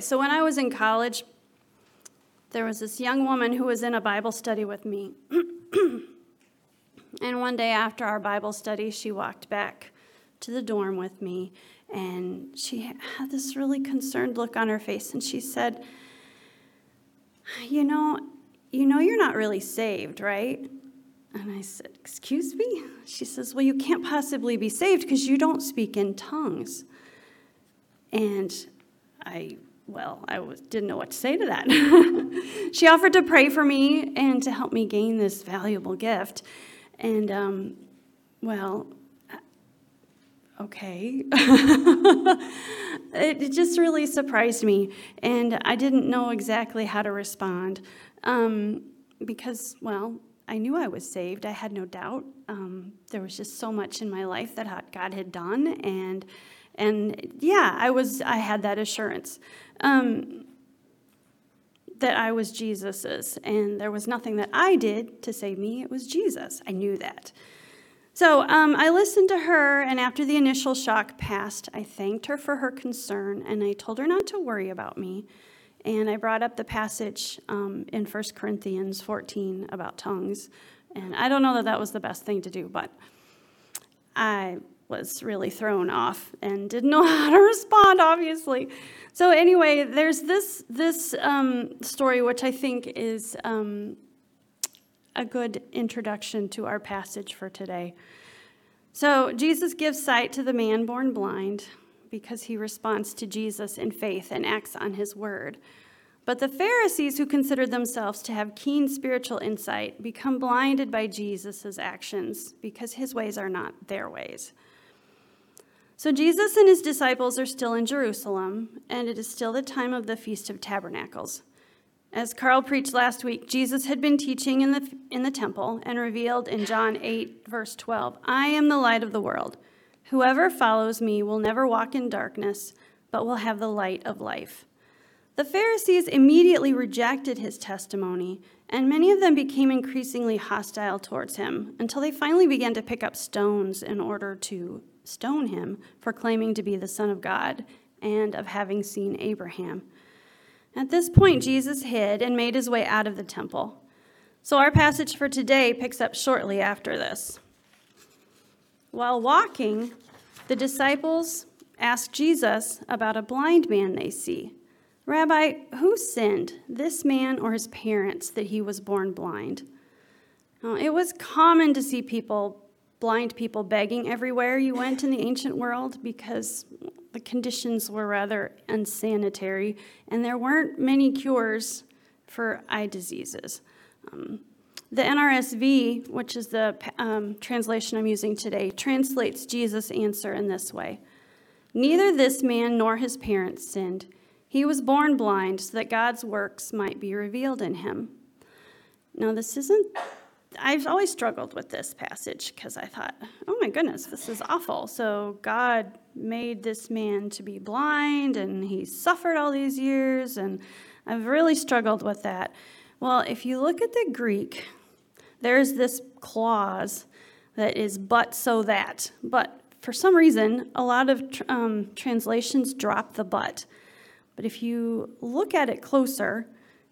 So when I was in college, there was this young woman who was in a Bible study with me. and one day after our Bible study, she walked back to the dorm with me and she had this really concerned look on her face and she said, "You know, you know you're not really saved, right?" And I said, Excuse me? She says, Well, you can't possibly be saved because you don't speak in tongues. And I, well, I didn't know what to say to that. she offered to pray for me and to help me gain this valuable gift. And, um, well, uh, okay. it just really surprised me. And I didn't know exactly how to respond. Um, because, well, I knew I was saved. I had no doubt. Um, there was just so much in my life that God had done, and and yeah, I was. I had that assurance um, that I was Jesus's, and there was nothing that I did to save me. It was Jesus. I knew that. So um, I listened to her, and after the initial shock passed, I thanked her for her concern, and I told her not to worry about me. And I brought up the passage um, in 1 Corinthians 14 about tongues. And I don't know that that was the best thing to do, but I was really thrown off and didn't know how to respond, obviously. So anyway, there's this this um, story which I think is um, a good introduction to our passage for today. So Jesus gives sight to the man born blind because he responds to Jesus in faith and acts on his word. But the Pharisees, who considered themselves to have keen spiritual insight, become blinded by Jesus' actions because his ways are not their ways. So Jesus and his disciples are still in Jerusalem, and it is still the time of the Feast of Tabernacles. As Carl preached last week, Jesus had been teaching in the, in the temple and revealed in John 8, verse 12, I am the light of the world. Whoever follows me will never walk in darkness, but will have the light of life. The Pharisees immediately rejected his testimony, and many of them became increasingly hostile towards him until they finally began to pick up stones in order to stone him for claiming to be the Son of God and of having seen Abraham. At this point, Jesus hid and made his way out of the temple. So our passage for today picks up shortly after this. While walking, the disciples ask Jesus about a blind man they see. Rabbi, who sinned, this man or his parents, that he was born blind? Now, it was common to see people, blind people, begging everywhere you went in the ancient world because the conditions were rather unsanitary and there weren't many cures for eye diseases. Um, the NRSV, which is the um, translation I'm using today, translates Jesus' answer in this way Neither this man nor his parents sinned. He was born blind so that God's works might be revealed in him. Now, this isn't, I've always struggled with this passage because I thought, oh my goodness, this is awful. So, God made this man to be blind and he suffered all these years, and I've really struggled with that. Well, if you look at the Greek, there's this clause that is but so that. But for some reason, a lot of um, translations drop the but. But if you look at it closer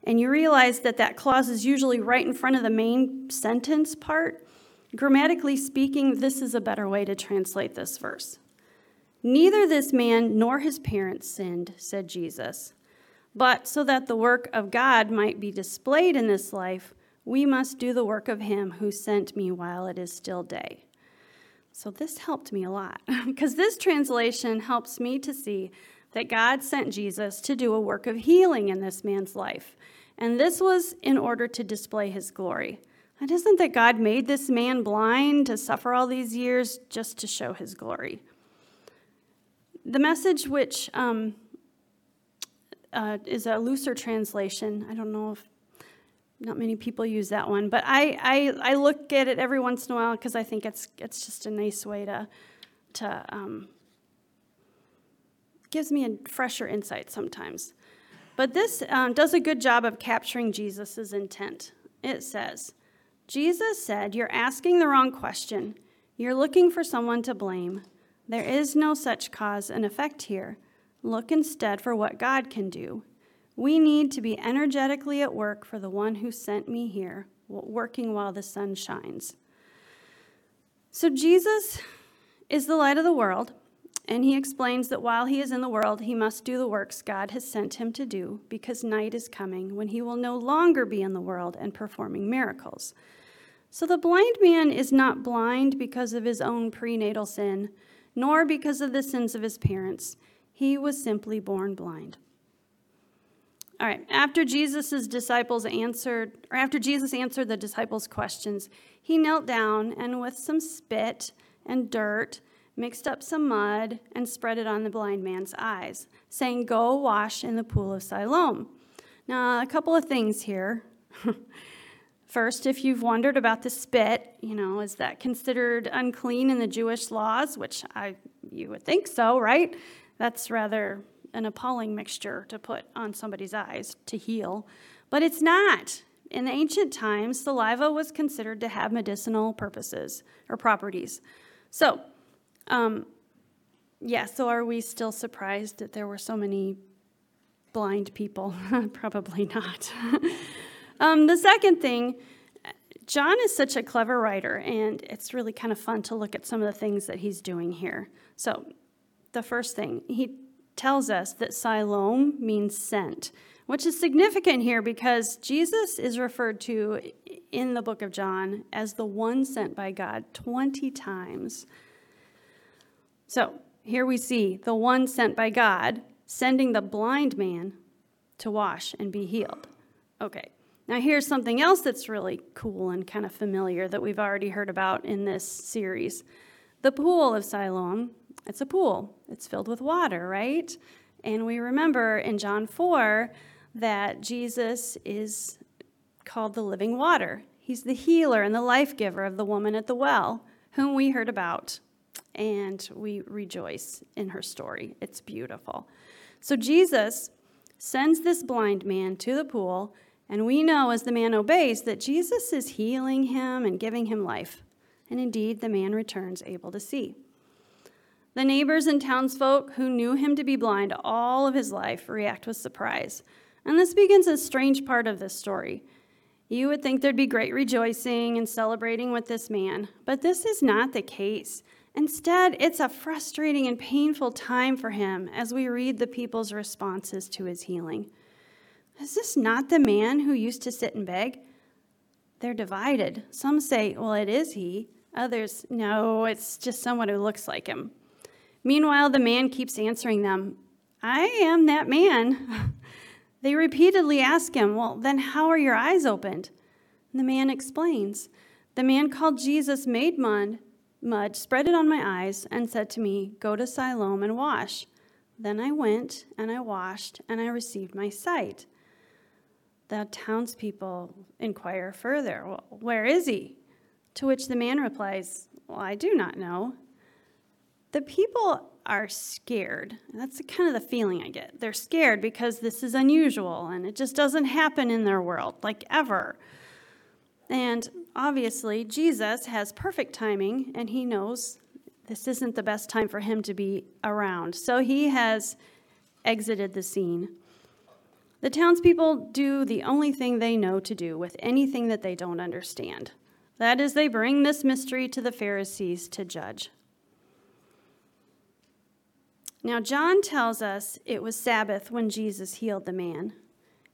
and you realize that that clause is usually right in front of the main sentence part, grammatically speaking, this is a better way to translate this verse. Neither this man nor his parents sinned, said Jesus. But so that the work of God might be displayed in this life, we must do the work of him who sent me while it is still day. So, this helped me a lot because this translation helps me to see that God sent Jesus to do a work of healing in this man's life. And this was in order to display his glory. It isn't that God made this man blind to suffer all these years just to show his glory. The message, which um, uh, is a looser translation, I don't know if not many people use that one, but I, I, I look at it every once in a while because I think it's, it's just a nice way to, to um, gives me a fresher insight sometimes. But this um, does a good job of capturing Jesus' intent. It says, Jesus said, You're asking the wrong question. You're looking for someone to blame. There is no such cause and effect here. Look instead for what God can do. We need to be energetically at work for the one who sent me here, working while the sun shines. So, Jesus is the light of the world, and he explains that while he is in the world, he must do the works God has sent him to do because night is coming when he will no longer be in the world and performing miracles. So the blind man is not blind because of his own prenatal sin, nor because of the sins of his parents. He was simply born blind. All right, after Jesus' disciples answered, or after Jesus answered the disciples' questions, he knelt down and with some spit and dirt mixed up some mud and spread it on the blind man's eyes, saying, Go wash in the pool of Siloam. Now, a couple of things here. First, if you've wondered about the spit, you know, is that considered unclean in the Jewish laws? Which I, you would think so, right? That's rather an appalling mixture to put on somebody's eyes to heal. But it's not. In the ancient times, saliva was considered to have medicinal purposes or properties. So, um, yeah, so are we still surprised that there were so many blind people? Probably not. Um, the second thing, John is such a clever writer, and it's really kind of fun to look at some of the things that he's doing here. So, the first thing, he tells us that Siloam means sent, which is significant here because Jesus is referred to in the book of John as the one sent by God 20 times. So, here we see the one sent by God sending the blind man to wash and be healed. Okay, now, here's something else that's really cool and kind of familiar that we've already heard about in this series. The pool of Siloam, it's a pool, it's filled with water, right? And we remember in John 4 that Jesus is called the living water. He's the healer and the life giver of the woman at the well, whom we heard about. And we rejoice in her story. It's beautiful. So Jesus sends this blind man to the pool and we know as the man obeys that Jesus is healing him and giving him life. And indeed, the man returns able to see. The neighbors and townsfolk who knew him to be blind all of his life react with surprise. And this begins a strange part of this story. You would think there'd be great rejoicing and celebrating with this man, but this is not the case. Instead, it's a frustrating and painful time for him as we read the people's responses to his healing. Is this not the man who used to sit and beg? They're divided. Some say, well, it is he. Others, no, it's just someone who looks like him. Meanwhile, the man keeps answering them, I am that man. they repeatedly ask him, Well, then how are your eyes opened? And the man explains, The man called Jesus made mud, mud, spread it on my eyes, and said to me, Go to Siloam and wash. Then I went and I washed, and I received my sight. The townspeople inquire further, well, Where is he? To which the man replies, Well, I do not know. The people are scared. That's kind of the feeling I get. They're scared because this is unusual and it just doesn't happen in their world, like ever. And obviously, Jesus has perfect timing and he knows this isn't the best time for him to be around. So he has exited the scene. The townspeople do the only thing they know to do with anything that they don't understand. That is, they bring this mystery to the Pharisees to judge. Now, John tells us it was Sabbath when Jesus healed the man.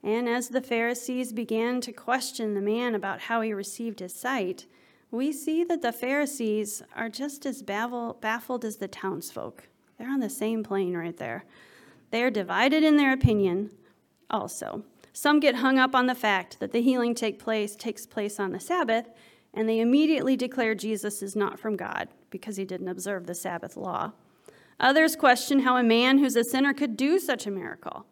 And as the Pharisees began to question the man about how he received his sight, we see that the Pharisees are just as baffled as the townsfolk. They're on the same plane right there. They are divided in their opinion also. Some get hung up on the fact that the healing take place, takes place on the Sabbath, and they immediately declare Jesus is not from God because he didn't observe the Sabbath law. Others question how a man who's a sinner could do such a miracle.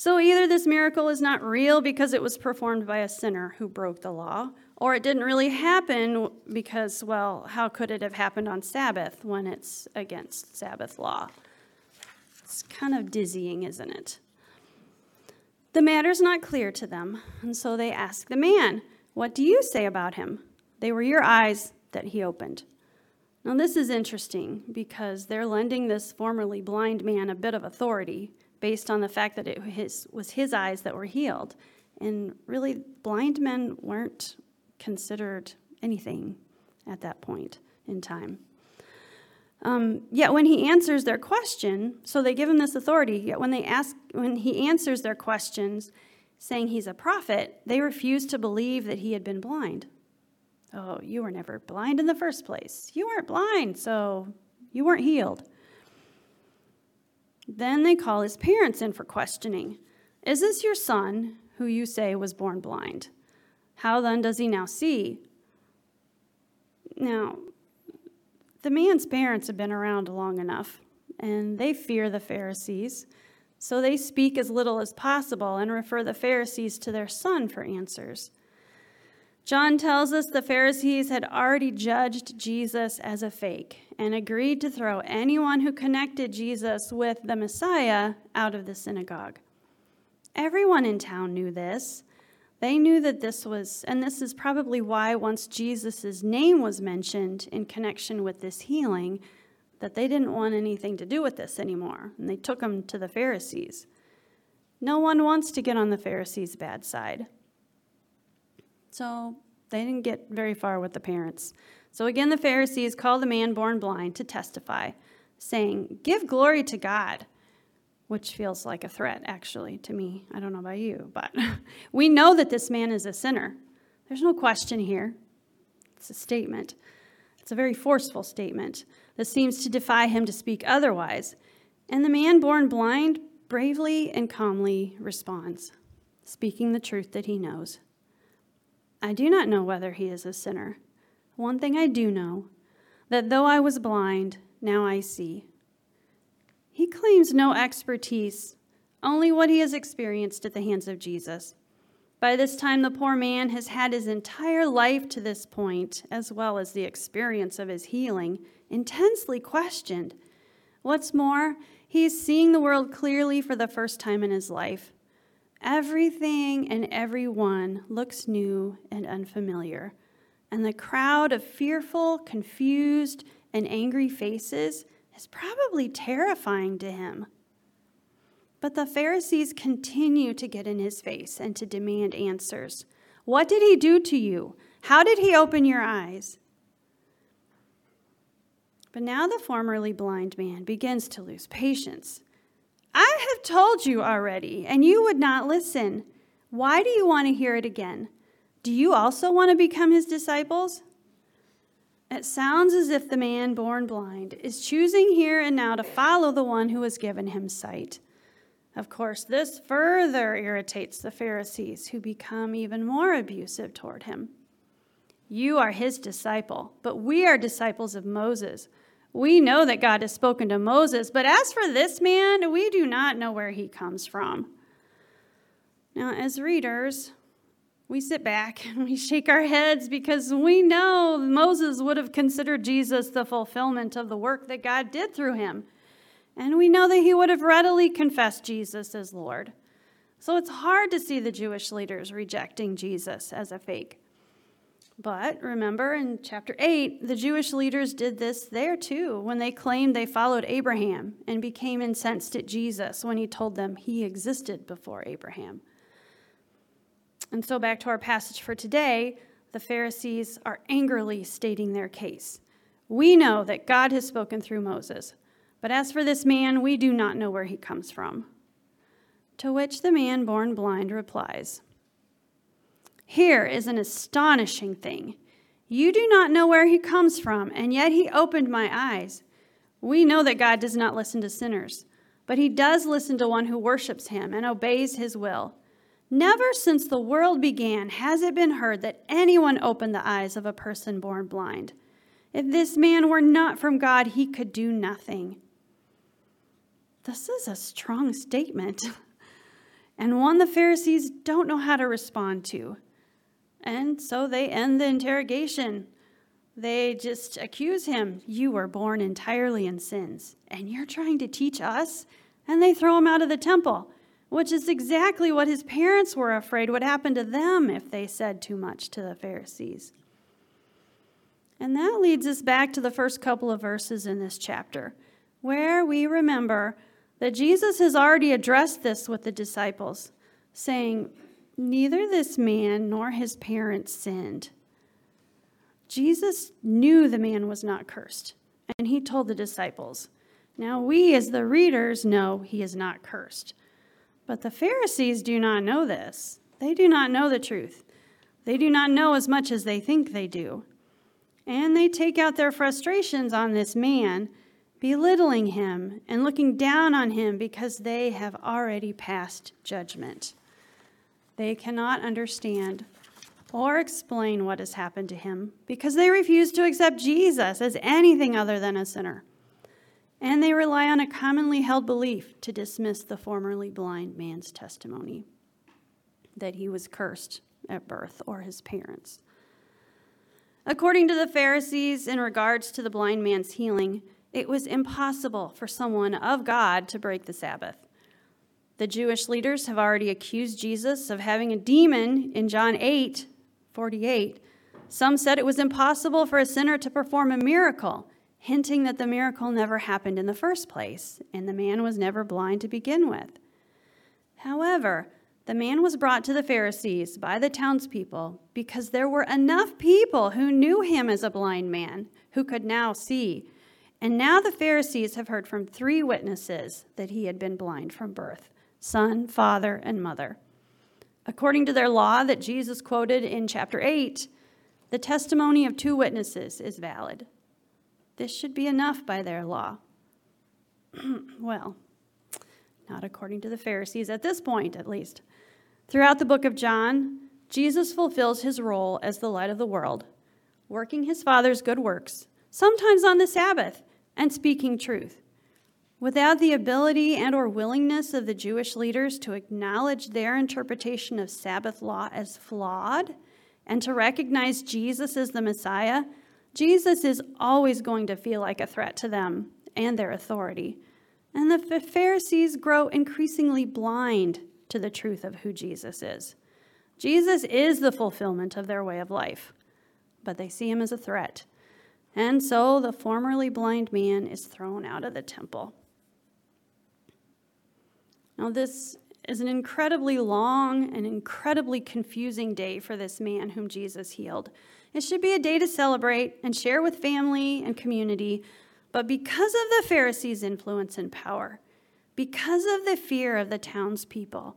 So either this miracle is not real because it was performed by a sinner who broke the law, or it didn't really happen because, well, how could it have happened on Sabbath when it's against Sabbath law? It's kind of dizzying, isn't it? The matter's not clear to them, and so they ask the man, What do you say about him? They were your eyes that he opened. Now, this is interesting because they're lending this formerly blind man a bit of authority based on the fact that it was his eyes that were healed. And really, blind men weren't considered anything at that point in time. Um, yet when he answers their question, so they give him this authority. Yet when they ask, when he answers their questions, saying he's a prophet, they refuse to believe that he had been blind. Oh, you were never blind in the first place. You weren't blind, so you weren't healed. Then they call his parents in for questioning. Is this your son, who you say was born blind? How then does he now see? Now, the man's parents have been around long enough, and they fear the Pharisees, so they speak as little as possible and refer the Pharisees to their son for answers. John tells us the Pharisees had already judged Jesus as a fake and agreed to throw anyone who connected Jesus with the Messiah out of the synagogue. Everyone in town knew this. They knew that this was, and this is probably why once Jesus' name was mentioned in connection with this healing, that they didn't want anything to do with this anymore, and they took him to the Pharisees. No one wants to get on the Pharisees' bad side. So they didn't get very far with the parents. So again, the Pharisees called the man born blind to testify, saying, Give glory to God which feels like a threat, actually, to me. I don't know about you, but we know that this man is a sinner. There's no question here. It's a statement. It's a very forceful statement that seems to defy him to speak otherwise. And the man born blind bravely and calmly responds, speaking the truth that he knows. I do not know whether he is a sinner. One thing I do know that though I was blind, now I see. He claims no expertise, only what he has experienced at the hands of Jesus. By this time, the poor man has had his entire life to this point, as well as the experience of his healing, intensely questioned. What's more, he's seeing the world clearly for the first time in his life. Everything and everyone looks new and unfamiliar, and the crowd of fearful, confused, and angry faces is probably terrifying to him. But the Pharisees continue to get in his face and to demand answers. What did he do to you? How did he open your eyes? But now the formerly blind man begins to lose patience. I have told you already, and you would not listen. Why do you want to hear it again? Do you also want to become his disciples? It sounds as if the man born blind is choosing here and now to follow the one who has given him sight. Of course, this further irritates the Pharisees, who become even more abusive toward him. You are his disciple, but we are disciples of Moses. We know that God has spoken to Moses, but as for this man, we do not know where he comes from. Now, as readers, we sit back and we shake our heads because we know Moses would have considered Jesus the fulfillment of the work that God did through him. And we know that he would have readily confessed Jesus as Lord. So it's hard to see the Jewish leaders rejecting Jesus as a fake. But remember in chapter 8, the Jewish leaders did this there too when they claimed they followed Abraham and became incensed at Jesus when he told them he existed before Abraham. And so, back to our passage for today, the Pharisees are angrily stating their case. We know that God has spoken through Moses, but as for this man, we do not know where he comes from. To which the man born blind replies Here is an astonishing thing. You do not know where he comes from, and yet he opened my eyes. We know that God does not listen to sinners, but he does listen to one who worships him and obeys his will. Never since the world began has it been heard that anyone opened the eyes of a person born blind. If this man were not from God, he could do nothing. This is a strong statement, and one the Pharisees don't know how to respond to. And so they end the interrogation. They just accuse him. You were born entirely in sins, and you're trying to teach us? And they throw him out of the temple which is exactly what his parents were afraid would happen to them if they said too much to the Pharisees. And that leads us back to the first couple of verses in this chapter, where we remember that Jesus has already addressed this with the disciples, saying, Neither this man nor his parents sinned. Jesus knew the man was not cursed, and he told the disciples, Now we, as the readers, know he is not cursed. But the Pharisees do not know this. They do not know the truth. They do not know as much as they think they do. And they take out their frustrations on this man, belittling him and looking down on him because they have already passed judgment. They cannot understand or explain what has happened to him because they refuse to accept Jesus as anything other than a sinner. And they rely on a commonly held belief to dismiss the formerly blind man's testimony that he was cursed at birth or his parents. According to the Pharisees, in regards to the blind man's healing, it was impossible for someone of God to break the Sabbath. The Jewish leaders have already accused Jesus of having a demon in John 8 48. Some said it was impossible for a sinner to perform a miracle, hinting that the miracle never happened in the first place and the man was never blind to begin with. However, the man was brought to the Pharisees by the townspeople because there were enough people who knew him as a blind man who could now see. And now the Pharisees have heard from three witnesses that he had been blind from birth son, father, and mother. According to their law that Jesus quoted in chapter 8, the testimony of two witnesses is valid. This should be enough by their law. well, not according to the Pharisees at this point, at least. Throughout the book of John, Jesus fulfills his role as the light of the world, working his Father's good works, sometimes on the Sabbath, and speaking truth. Without the ability and or willingness of the Jewish leaders to acknowledge their interpretation of Sabbath law as flawed and to recognize Jesus as the Messiah, Jesus is always going to feel like a threat to them and their authority. And the Pharisees grow increasingly blind to the truth of who Jesus is. Jesus is the fulfillment of their way of life, but they see him as a threat. And so the formerly blind man is thrown out of the temple. Now, this is an incredibly long and incredibly confusing day for this man whom Jesus healed. It should be a day to celebrate and share with family and community, but because of the Pharisees' influence and power, because of the fear of the townspeople,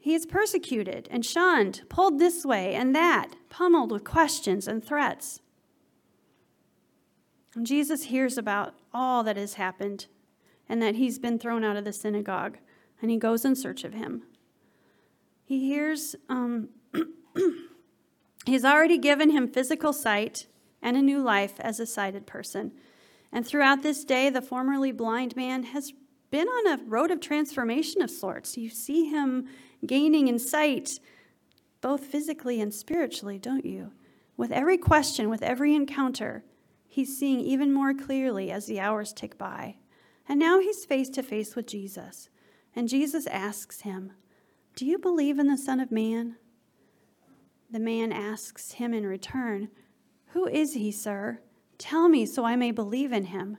he is persecuted and shunned, pulled this way and that, pummeled with questions and threats. And Jesus hears about all that has happened and that he's been thrown out of the synagogue and he goes in search of him. He hears, um, he's already given him physical sight and a new life as a sighted person. And throughout this day, the formerly blind man has been on a road of transformation of sorts. You see him gaining in sight, both physically and spiritually, don't you? With every question, with every encounter, he's seeing even more clearly as the hours tick by. And now he's face to face with Jesus. And Jesus asks him, Do you believe in the Son of Man? The man asks him in return, Who is he, sir? Tell me so I may believe in him.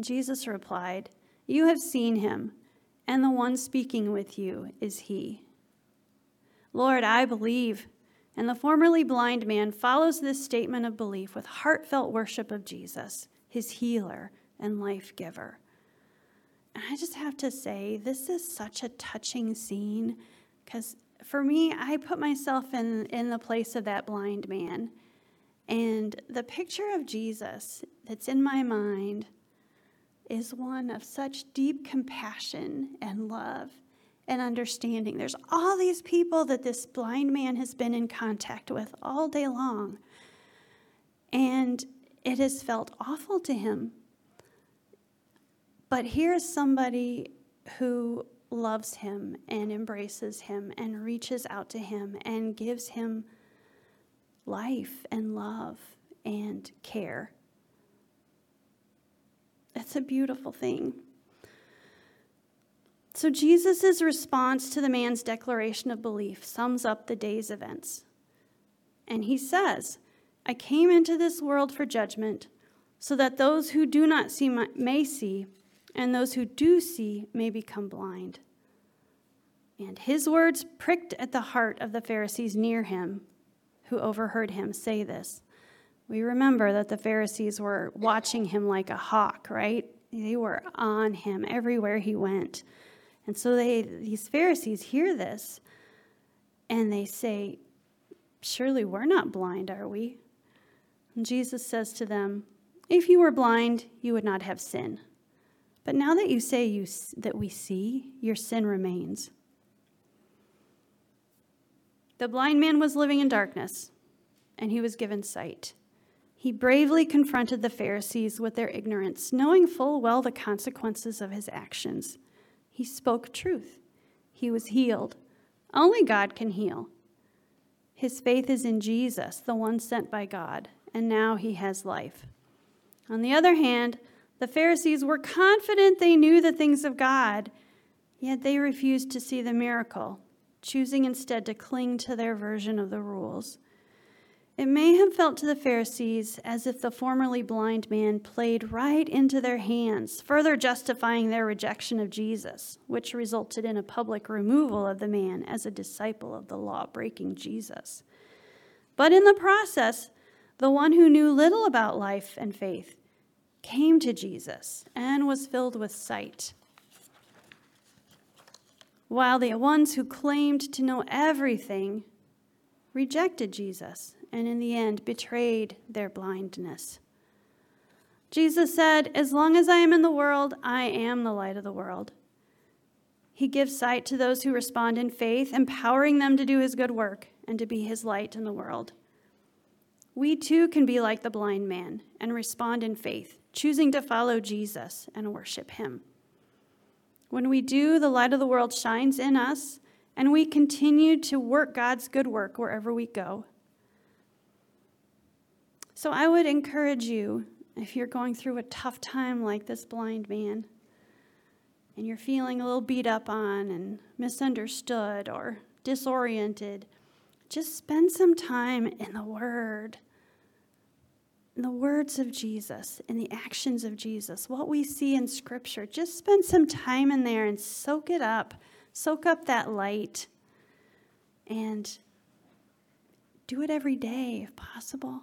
Jesus replied, You have seen him, and the one speaking with you is he. Lord, I believe. And the formerly blind man follows this statement of belief with heartfelt worship of Jesus, his healer and life giver. I just have to say, this is such a touching scene because for me, I put myself in, in the place of that blind man. And the picture of Jesus that's in my mind is one of such deep compassion and love and understanding. There's all these people that this blind man has been in contact with all day long. And it has felt awful to him but here's somebody who loves him and embraces him and reaches out to him and gives him life and love and care. It's a beautiful thing. So, Jesus' response to the man's declaration of belief sums up the day's events. And he says, I came into this world for judgment, so that those who do not see may see, and those who do see may become blind. And his words pricked at the heart of the Pharisees near him, who overheard him say this. We remember that the Pharisees were watching him like a hawk, right? They were on him everywhere he went. And so they these Pharisees hear this and they say, Surely we're not blind, are we? And Jesus says to them, If you were blind, you would not have sin. But now that you say you, that we see, your sin remains. The blind man was living in darkness, and he was given sight. He bravely confronted the Pharisees with their ignorance, knowing full well the consequences of his actions. He spoke truth. He was healed. Only God can heal. His faith is in Jesus, the one sent by God, and now he has life. On the other hand, the Pharisees were confident they knew the things of God, yet they refused to see the miracle choosing instead to cling to their version of the rules. It may have felt to the Pharisees as if the formerly blind man played right into their hands, further justifying their rejection of Jesus, which resulted in a public removal of the man as a disciple of the law breaking Jesus. But in the process, the one who knew little about life and faith came to Jesus and was filled with sight while the ones who claimed to know everything rejected Jesus and in the end betrayed their blindness. Jesus said, As long as I am in the world, I am the light of the world. He gives sight to those who respond in faith, empowering them to do his good work and to be his light in the world. We too can be like the blind man and respond in faith, choosing to follow Jesus and worship him. When we do, the light of the world shines in us, and we continue to work God's good work wherever we go. So I would encourage you, if you're going through a tough time like this blind man, and you're feeling a little beat up on and misunderstood or disoriented, just spend some time in the Word in the words of Jesus, in the actions of Jesus, what we see in Scripture. Just spend some time in there and soak it up. Soak up that light. And do it every day if possible.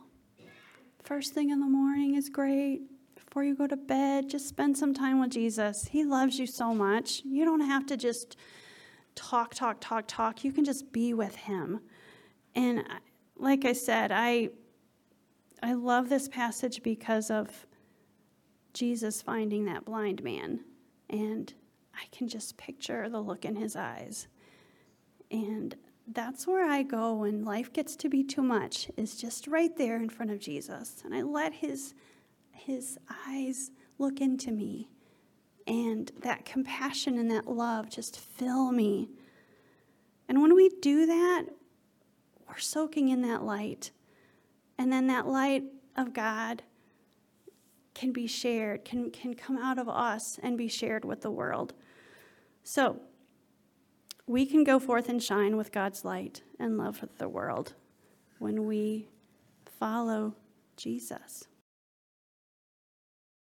First thing in the morning is great. Before you go to bed, just spend some time with Jesus. He loves you so much. You don't have to just talk, talk, talk, talk. You can just be with Him. And like I said, I I love this passage because of Jesus finding that blind man. And I can just picture the look in his eyes. And that's where I go when life gets to be too much, is just right there in front of Jesus. And I let his, his eyes look into me. And that compassion and that love just fill me. And when we do that, we're soaking in that light. And then that light of God can be shared, can, can come out of us and be shared with the world. So, we can go forth and shine with God's light and love with the world when we follow Jesus.